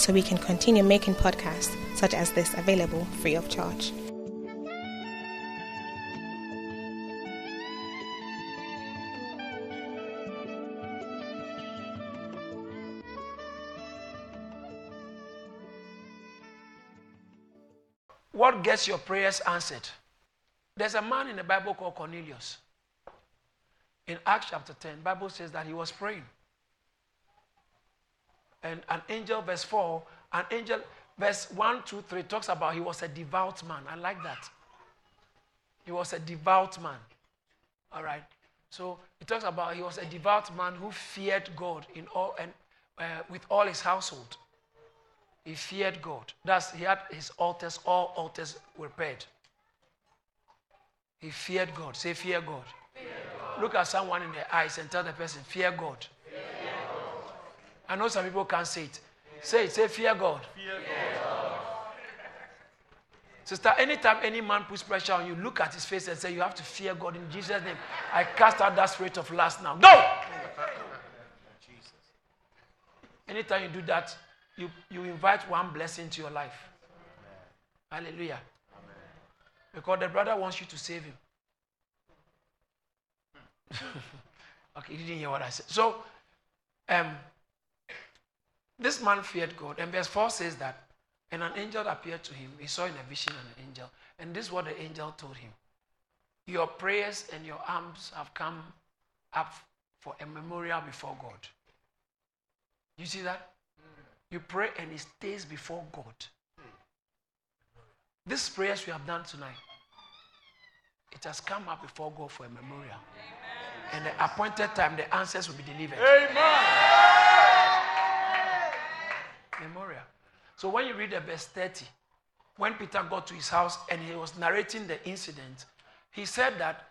so we can continue making podcasts such as this available free of charge. What gets your prayers answered? There's a man in the Bible called Cornelius. In Acts chapter 10, Bible says that he was praying. And an angel, verse 4, an angel, verse 1, 2, 3 talks about he was a devout man. I like that. He was a devout man. All right. So it talks about he was a devout man who feared God in all and uh, with all his household. He feared God. That's he had his altars, all altars were paid. He feared God. Say, fear God. fear God. Look at someone in the eyes and tell the person. Fear God. I know some people can't say it. Say it. Say, fear God. Fear God. Sister, anytime any man puts pressure on you, look at his face and say, You have to fear God in Jesus' name. I cast out that spirit of lust now. Go! Anytime you do that, you, you invite one blessing to your life. Amen. Hallelujah. Amen. Because the brother wants you to save him. okay, you didn't hear what I said. So, um, this man feared God. And verse 4 says that, and an angel appeared to him. He saw in a vision an angel. And this is what the angel told him Your prayers and your alms have come up for a memorial before God. You see that? You pray and it stays before God. These prayers we have done tonight, it has come up before God for a memorial. Amen. And the appointed time, the answers will be delivered. Amen. Memorial. So when you read the verse 30, when Peter got to his house and he was narrating the incident, he said that,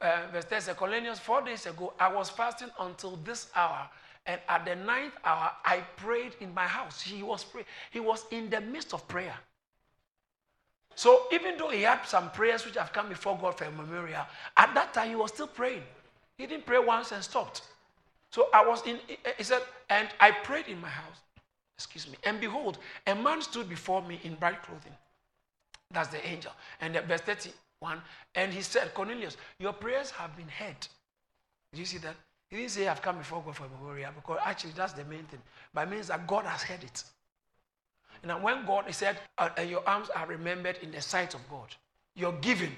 uh, verse 30, Cornelius, four days ago, I was fasting until this hour and at the ninth hour, I prayed in my house. He was pray- He was in the midst of prayer. So even though he had some prayers which have come before God for a memorial, at that time he was still praying. He didn't pray once and stopped. So I was in. He said, and I prayed in my house. Excuse me. And behold, a man stood before me in bright clothing. That's the angel. And the verse 31. And he said, Cornelius, your prayers have been heard. Do you see that? He didn't say, I've come before God for memorial, because actually that's the main thing. But it means that God has heard it. And when God, He said, uh, Your alms are remembered in the sight of God. You're giving.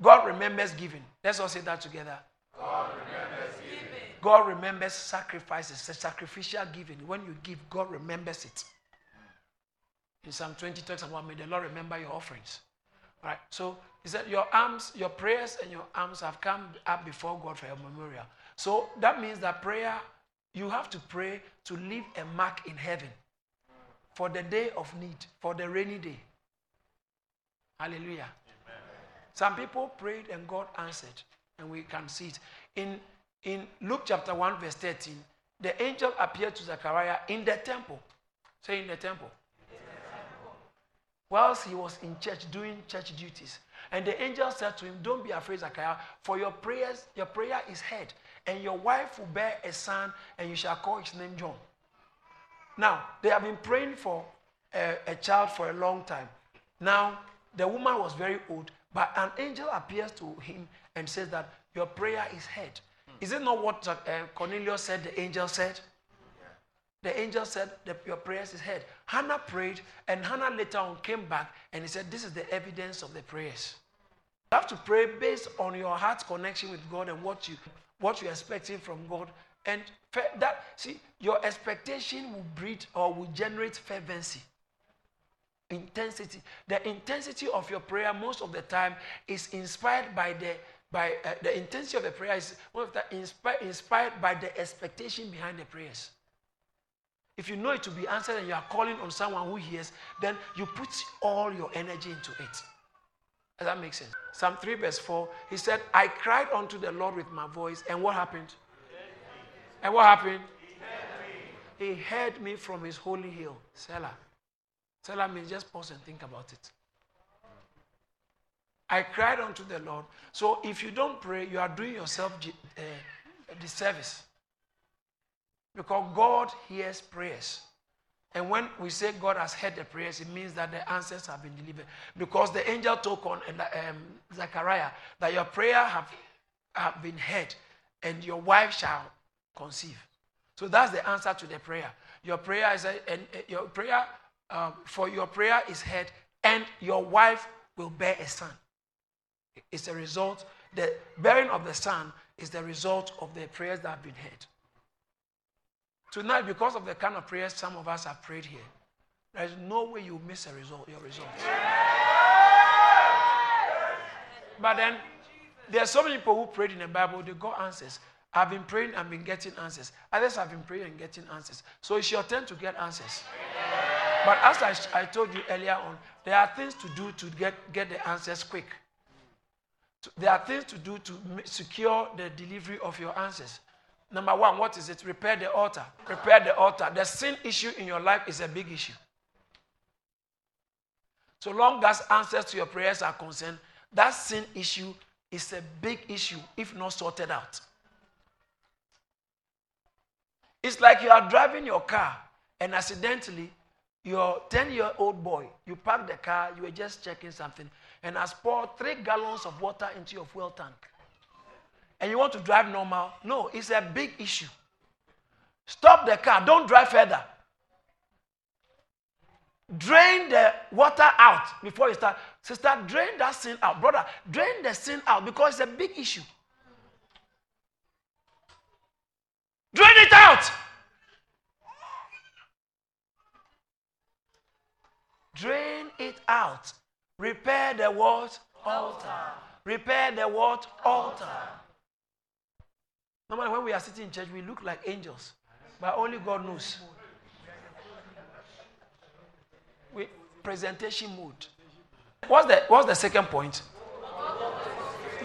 God remembers giving. Let's all say that together. God. God remembers sacrifices, sacrificial giving. When you give, God remembers it. In Psalm 20 talks about, May the Lord remember your offerings. All right. So he said, Your alms, your prayers and your alms have come up before God for a memorial. So that means that prayer, you have to pray to leave a mark in heaven for the day of need, for the rainy day. Hallelujah. Amen. Some people prayed and God answered, and we can see it. In, in Luke chapter 1, verse 13, the angel appeared to Zechariah in the temple. Say in the temple. In the temple. Whilst he was in church doing church duties. And the angel said to him, Don't be afraid, Zechariah, for your prayers, your prayer is heard and your wife will bear a son, and you shall call his name John. Now, they have been praying for a, a child for a long time. Now, the woman was very old, but an angel appears to him and says that your prayer is heard. Is it not what uh, Cornelius said, the angel said? The angel said your prayers is heard. Hannah prayed, and Hannah later on came back and he said, This is the evidence of the prayers. You have to pray based on your heart's connection with God and what you what you're expecting from God. And that, see, your expectation will breed or will generate fervency. Intensity. The intensity of your prayer, most of the time, is inspired by the by uh, the intensity of the prayer is one of the inspired, inspired by the expectation behind the prayers. if you know it to be answered and you are calling on someone who hears, then you put all your energy into it. Does that make sense? Psalm 3, verse 4, he said, I cried unto the Lord with my voice, and what happened? And what happened? He heard me from his holy hill. Selah. Selah means just pause and think about it. I cried unto the Lord. So if you don't pray, you are doing yourself uh, a disservice. Because God hears prayers. And when we say God has heard the prayers, it means that the answers have been delivered. Because the angel told on um, Zechariah that your prayer have, have been heard and your wife shall conceive. So that's the answer to the prayer. Your prayer is a, and your prayer um, for your prayer is heard, and your wife will bear a son. It's a result. The bearing of the son is the result of the prayers that have been heard. Tonight, because of the kind of prayers some of us have prayed here, there is no way you miss a result, your result. But then there are so many people who prayed in the Bible, they got answers. I've been praying and been getting answers. Others have been praying and getting answers. So it's your turn to get answers. But as I, I told you earlier on, there are things to do to get, get the answers quick. There are things to do to secure the delivery of your answers. Number one, what is it? Repair the altar. Repair the altar. The sin issue in your life is a big issue. So long as answers to your prayers are concerned, that sin issue is a big issue if not sorted out. It's like you are driving your car and accidentally, your 10 year old boy, you park the car, you were just checking something, and has poured three gallons of water into your fuel tank and you want to drive normal, no, it's a big issue. Stop the car, don't drive further. Drain the water out before you start. Sister, drain that sin out. Brother, drain the sin out because it's a big issue. Drain it out. Drain it out. Repair the what? Altar. Repair the what? Altar. Normally, when we are sitting in church, we look like angels, but only God knows. We, presentation mood. What's the, what's the second point?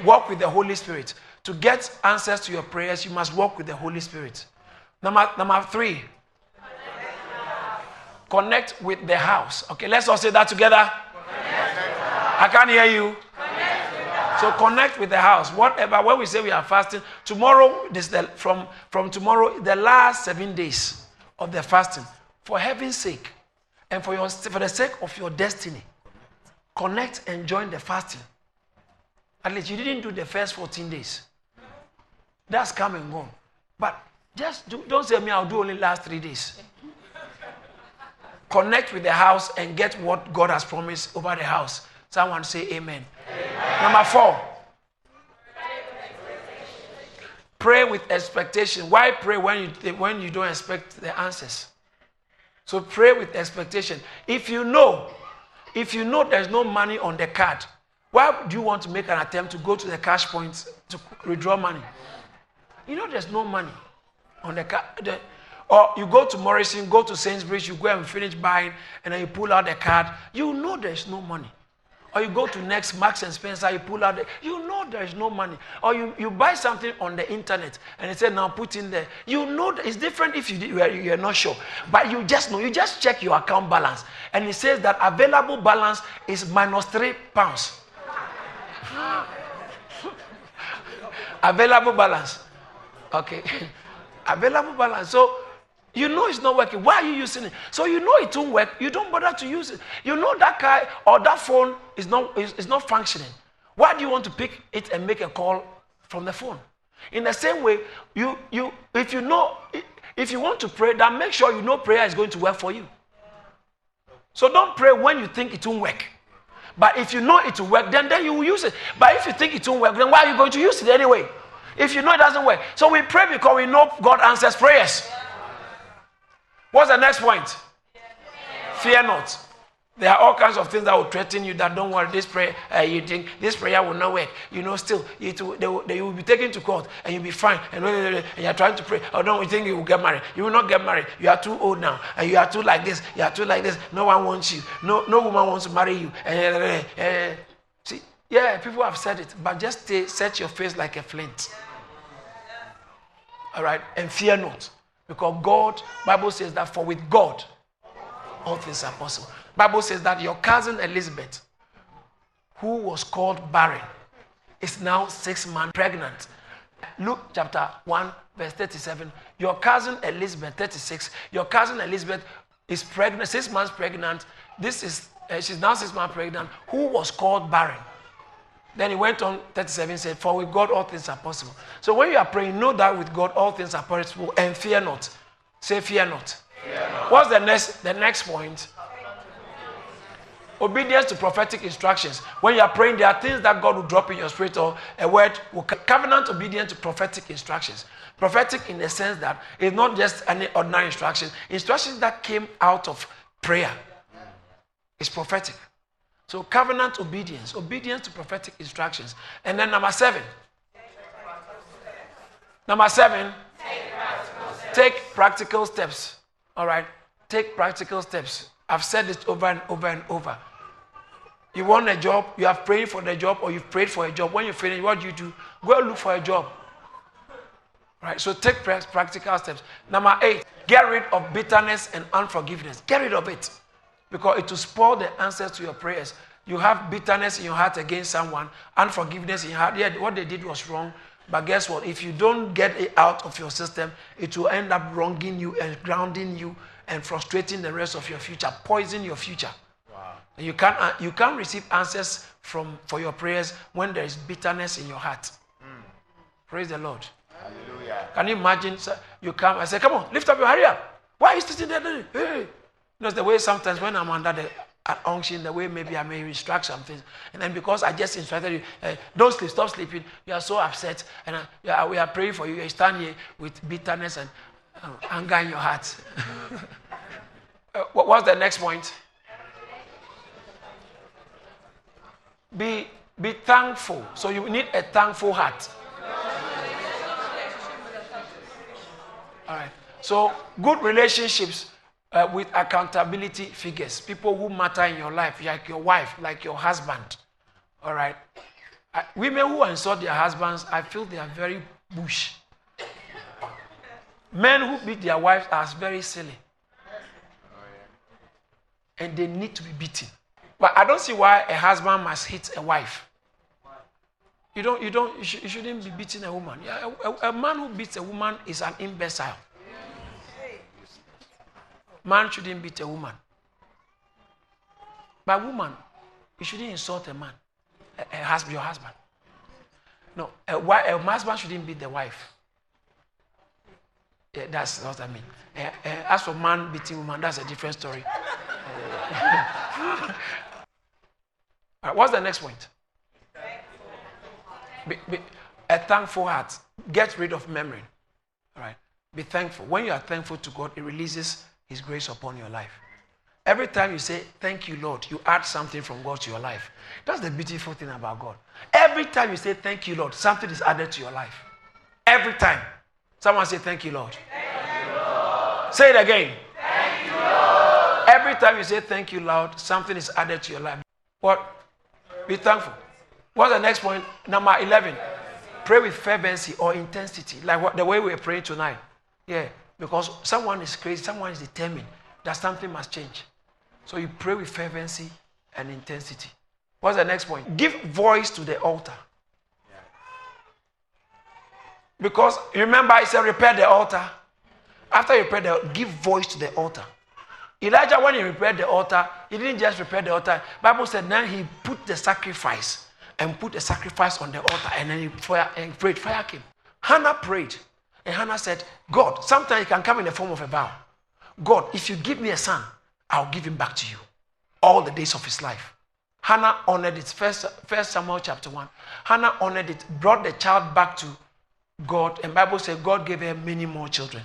Walk with the Holy Spirit. To get answers to your prayers, you must walk with the Holy Spirit. Number, number three, connect with the house. Okay, let's all say that together. I can't hear you. So connect with the house. Whatever, when we say we are fasting, tomorrow, this the, from, from tomorrow, the last seven days of the fasting, for heaven's sake, and for, your, for the sake of your destiny, connect and join the fasting. At least you didn't do the first 14 days. That's come and gone. But just do, don't say me, I'll do only last three days. Connect with the house and get what God has promised over the house. Someone say amen. amen. Number four. Pray with expectation. Why pray when you, when you don't expect the answers? So pray with expectation. If you know, if you know there's no money on the card, why do you want to make an attempt to go to the cash point to withdraw money? You know there's no money on the card. Or you go to Morrison, go to Sainsbury's, you go and finish buying, and then you pull out the card. You know there's no money. Or you go to next Marks and Spencer, you pull out, the, you know there is no money. Or you, you buy something on the internet and it said now put in there. You know it's different if you, you, are, you are not sure. But you just know, you just check your account balance. And it says that available balance is minus three pounds. available balance. Okay. available balance. So you know it's not working. Why are you using it? So you know it won't work. You don't bother to use it. You know that car or that phone is not, is, is not functioning. Why do you want to pick it and make a call from the phone? In the same way, you, you, if you know, if you want to pray, then make sure you know prayer is going to work for you. So don't pray when you think it won't work. But if you know it will work, then, then you will use it. But if you think it won't work, then why are you going to use it anyway? If you know it doesn't work. So we pray because we know God answers prayers. What's the next point? Fear not. There are all kinds of things that will threaten you that don't worry, this prayer, uh, you think this prayer will not work. You know, still, it will, they, will, they will be taken to court and you'll be fine. And, and you're trying to pray. Oh, no, you think you will get married. You will not get married. You are too old now. And you are too like this. You are too like this. No one wants you. No, no woman wants to marry you. Uh, uh, see, yeah, people have said it, but just stay, set your face like a flint. All right, and fear not. Because God, Bible says that for with God, all things are possible. Bible says that your cousin Elizabeth, who was called barren, is now six months pregnant. Luke chapter 1, verse 37. Your cousin Elizabeth, 36. Your cousin Elizabeth is pregnant, six months pregnant. This is uh, she's now six months pregnant, who was called barren. Then he went on 37 said, For with God all things are possible. So when you are praying, know that with God all things are possible and fear not. Say fear not. Fear not. What's the next the next point? Obedience to prophetic instructions. When you are praying, there are things that God will drop in your spirit or a word will covenant obedience to prophetic instructions. Prophetic in the sense that it's not just any ordinary instruction. Instructions that came out of prayer is prophetic. So covenant obedience, obedience to prophetic instructions. And then number seven. Number seven, take practical steps. All right. Take practical steps. I've said this over and over and over. You want a job, you have prayed for the job, or you've prayed for a job. When you finish, what do you do? Go look for a job. Right? So take practical steps. Number eight, get rid of bitterness and unforgiveness. Get rid of it. Because it will spoil the answers to your prayers. You have bitterness in your heart against someone, unforgiveness in your heart. Yeah, what they did was wrong. But guess what? If you don't get it out of your system, it will end up wronging you and grounding you and frustrating the rest of your future, poison your future. Wow. You can't, uh, you can't receive answers from, for your prayers when there is bitterness in your heart. Mm. Praise the Lord. Hallelujah. Can you imagine? Sir, you come, I say, Come on, lift up your hurry up. Why are you sitting there? Hey. Know, the way sometimes when I'm under the unction, the way maybe I may instruct some things. And then because I just instructed you, uh, don't sleep, stop sleeping, you are so upset. And uh, we are praying for you. You stand here with bitterness and uh, anger in your heart. Uh, what's the next point? Be, be thankful. So you need a thankful heart. All right. So good relationships uh, with accountability figures, people who matter in your life, like your wife, like your husband. All right. Women who insult their husbands, I feel they are very bush. Men who beat their wives are very silly. And they need to be beaten. But I don't see why a husband must hit a wife. You don't, you don't, you, sh- you shouldn't be beating a woman. Yeah, a, a, man who beats a woman is an imbecile. Man shouldn't beat a woman. But woman, you shouldn't insult a man, a, a husband, your husband. No, a, a husband shouldn't beat the wife. Yeah, that's what I mean. Uh, uh, as for man beating woman, that's a different story. Right, what's the next point? Be, be, a thankful heart. Get rid of memory. All right. Be thankful. When you are thankful to God, it releases His grace upon your life. Every time you say, Thank you, Lord, you add something from God to your life. That's the beautiful thing about God. Every time you say, Thank you, Lord, something is added to your life. Every time. Someone say, Thank you, Lord. Thank you, Lord. Say it again. Thank you, Lord. Every time you say, Thank you, Lord, something is added to your life. What? Be thankful. What's the next point? Number 11. Pray with fervency or intensity, like what, the way we're praying tonight. Yeah, because someone is crazy, someone is determined that something must change. So you pray with fervency and intensity. What's the next point? Give voice to the altar. Because remember, I said repair the altar. After you repair the give voice to the altar. Elijah, when he repaired the altar, he didn't just repair the altar. Bible said then he put the sacrifice and put the sacrifice on the altar, and then he fire, and prayed. Fire came. Hannah prayed, and Hannah said, "God, sometimes it can come in the form of a vow. God, if you give me a son, I'll give him back to you, all the days of his life." Hannah honored it. First, First Samuel chapter one. Hannah honored it, brought the child back to God, and Bible said God gave her many more children.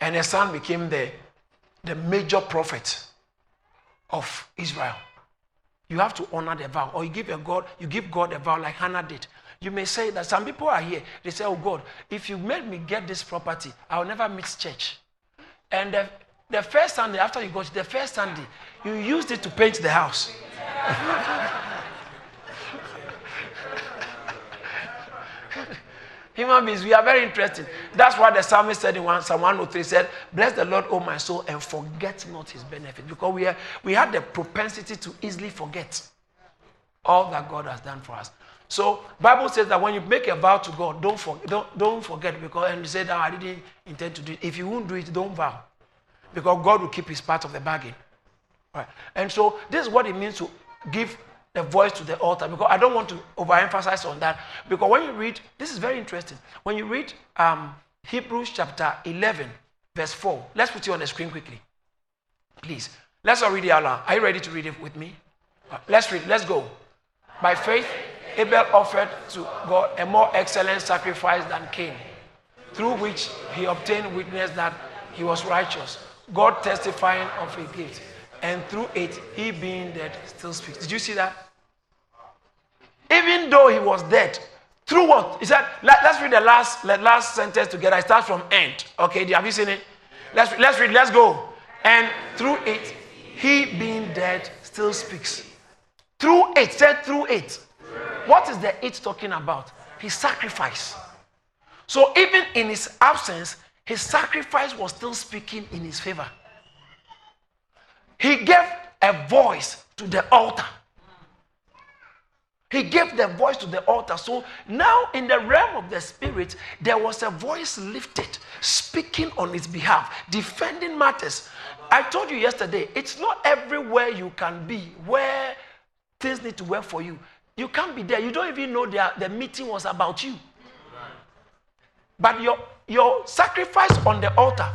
And her son became the, the major prophet of Israel. You have to honor the vow, or you give a God, you give God a vow like Hannah did. You may say that some people are here. They say, "Oh God, if you made me get this property, I'll never miss church." And the, the first Sunday after you got the first Sunday, you used it to paint the house. Human beings, we are very interesting. That's why the psalmist said in one, Psalm 103 said, Bless the Lord, O my soul, and forget not his benefit. Because we, are, we had the propensity to easily forget all that God has done for us. So Bible says that when you make a vow to God, don't, don't, don't forget because and you say that oh, I didn't intend to do it. If you won't do it, don't vow. Because God will keep his part of the bargain. And so this is what it means to give the voice to the altar because I don't want to overemphasize on that. Because when you read, this is very interesting. When you read um, Hebrews chapter 11, verse 4, let's put it on the screen quickly. Please. Let's all read it out loud. Are you ready to read it with me? Right, let's read. Let's go. By faith, Abel offered to God a more excellent sacrifice than Cain, through which he obtained witness that he was righteous, God testifying of his gift. And through it, he being dead still speaks. Did you see that? Even though he was dead, through what? He said, let, us read the last, the last sentence together. It starts from end. Okay, have you seen it? Let's, let's read, let's go. And through it, he being dead still speaks. Through it, said through it. What is the it talking about? His sacrifice. So even in his absence, his sacrifice was still speaking in his favor. He gave a voice to the altar. He gave the voice to the altar. So now, in the realm of the spirit, there was a voice lifted, speaking on his behalf, defending matters. I told you yesterday, it's not everywhere you can be where things need to work for you. You can't be there. You don't even know the, the meeting was about you. But your, your sacrifice on the altar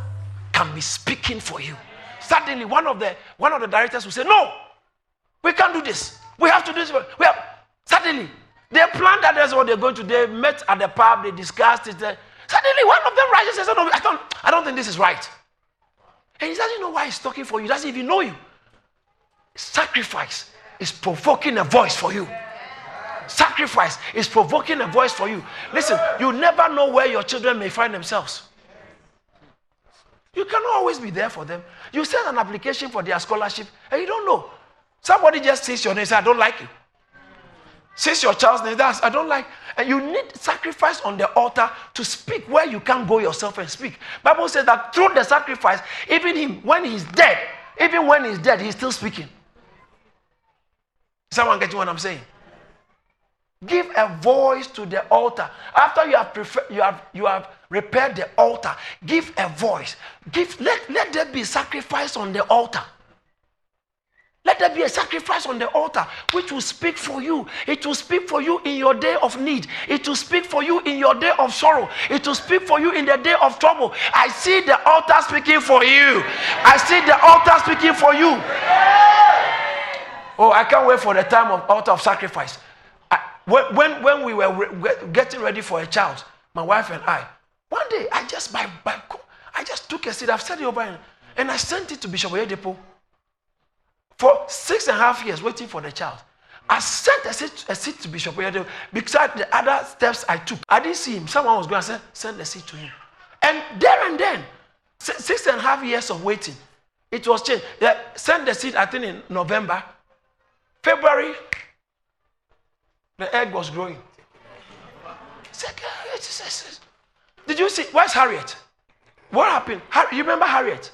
can be speaking for you. Suddenly, one of the one of the directors will say, No, we can't do this. We have to do this. We have Suddenly, they planned that that's what they're going to. They met at the pub, they discussed it. Suddenly, one of them rises and says, No, I don't, I don't think this is right. And he doesn't know why he's talking for you, he doesn't even know you. Sacrifice is provoking a voice for you. Sacrifice is provoking a voice for you. Listen, you never know where your children may find themselves. You cannot always be there for them. You send an application for their scholarship and you don't know. Somebody just says your name and says, I don't like you. Says your child's name, that's I don't like. And you need sacrifice on the altar to speak where you can't go yourself and speak. Bible says that through the sacrifice, even him, when he's dead, even when he's dead, he's still speaking. Someone getting what I'm saying? Give a voice to the altar. After you have prefer, you have you have repaired the altar, give a voice. Give let, let there be sacrifice on the altar. Let there be a sacrifice on the altar which will speak for you. It will speak for you in your day of need. It will speak for you in your day of sorrow. It will speak for you in the day of trouble. I see the altar speaking for you. I see the altar speaking for you. Oh, I can't wait for the time of altar of sacrifice. When, when, we were re- getting ready for a child, my wife and I, one day I just by, by I just took a seat. I've said it over and I sent it to Bishop Oyedepo for six and a half years waiting for the child. I sent a seat, a seat to Bishop Oyedepo beside the other steps I took. I didn't see him. Someone was going to say, send the seat to him. And there and then, six and a half years of waiting, it was changed. They sent the seat, I think, in November. February, the egg was growing. Did you see? Where's Harriet? What happened? you remember Harriet?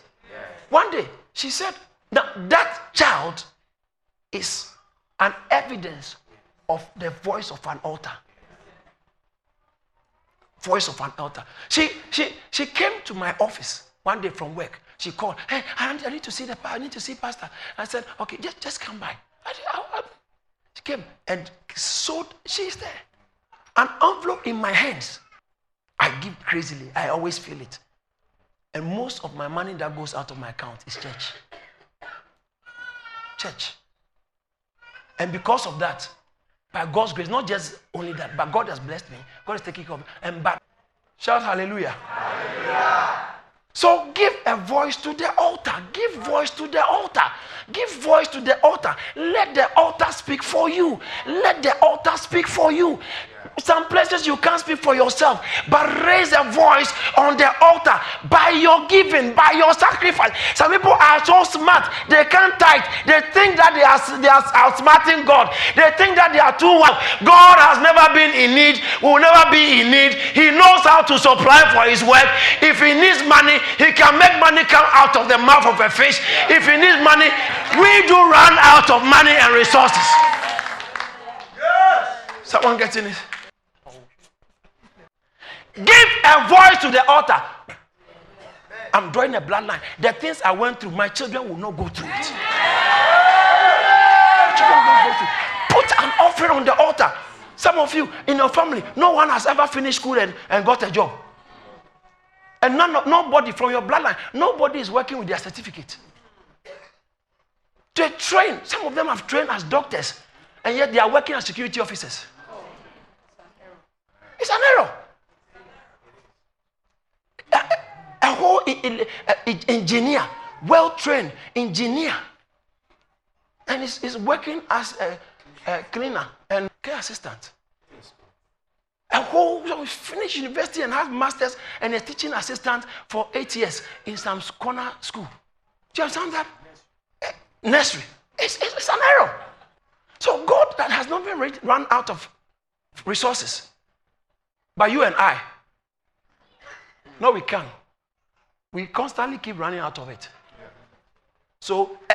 One day, she said, now, that child is an evidence of the voice of an altar. Voice of an altar. She, she, she came to my office one day from work. She called, Hey, I need, I need to see the I need to see Pastor. I said, Okay, just, just come by. I, I, I, she came and so she's there. An envelope in my hands. I give crazily. I always feel it. And most of my money that goes out of my account is church church. And because of that, by God's grace, not just only that, but God has blessed me. God is taking care of me. And but shout hallelujah. hallelujah. So give a voice to the altar. Give voice to the altar. Give voice to the altar. Let the altar speak for you. Let the altar speak for you. Some places you can't speak for yourself, but raise a voice on the altar by your giving, by your sacrifice. Some people are so smart, they can't tithe. They think that they are, they are outsmarting God. They think that they are too well. God has never been in need, will never be in need. He knows how to supply for his work. If he needs money, he can make money come out of the mouth of a fish. If he needs money, we do run out of money and resources. Someone getting it? Give a voice to the altar. I'm drawing a bloodline. The things I went through, my children will not go through it. Put an offering on the altar. Some of you in your family, no one has ever finished school and, and got a job. And none nobody from your bloodline, nobody is working with their certificate. They train. Some of them have trained as doctors, and yet they are working as security officers. It's an error. A, a whole engineer, well trained engineer, and is, is working as a, a cleaner and care assistant. A whole finished university and has masters and a teaching assistant for eight years in some corner school. Do you understand that? Eh, nursery. It's, it's, it's an error. So God that has not been run out of resources by you and I. No, we can't. We constantly keep running out of it. So uh,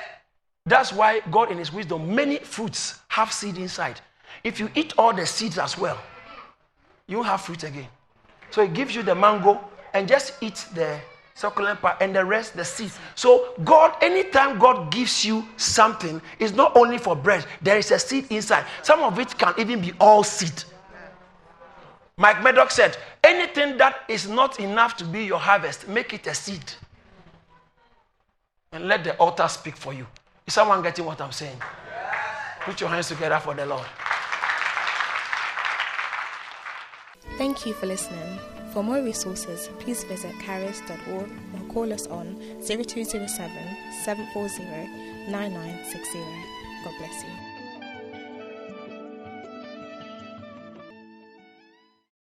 that's why God, in His wisdom, many fruits have seed inside. If you eat all the seeds as well, you have fruit again. So He gives you the mango and just eat the succulent part and the rest the seeds. So God, anytime God gives you something, it's not only for bread. There is a seed inside. Some of it can even be all seed. Mike Murdock said, anything that is not enough to be your harvest, make it a seed. And let the altar speak for you. Is someone getting what I'm saying? Put your hands together for the Lord. Thank you for listening. For more resources, please visit charis.org or call us on 0207 740 9960. God bless you.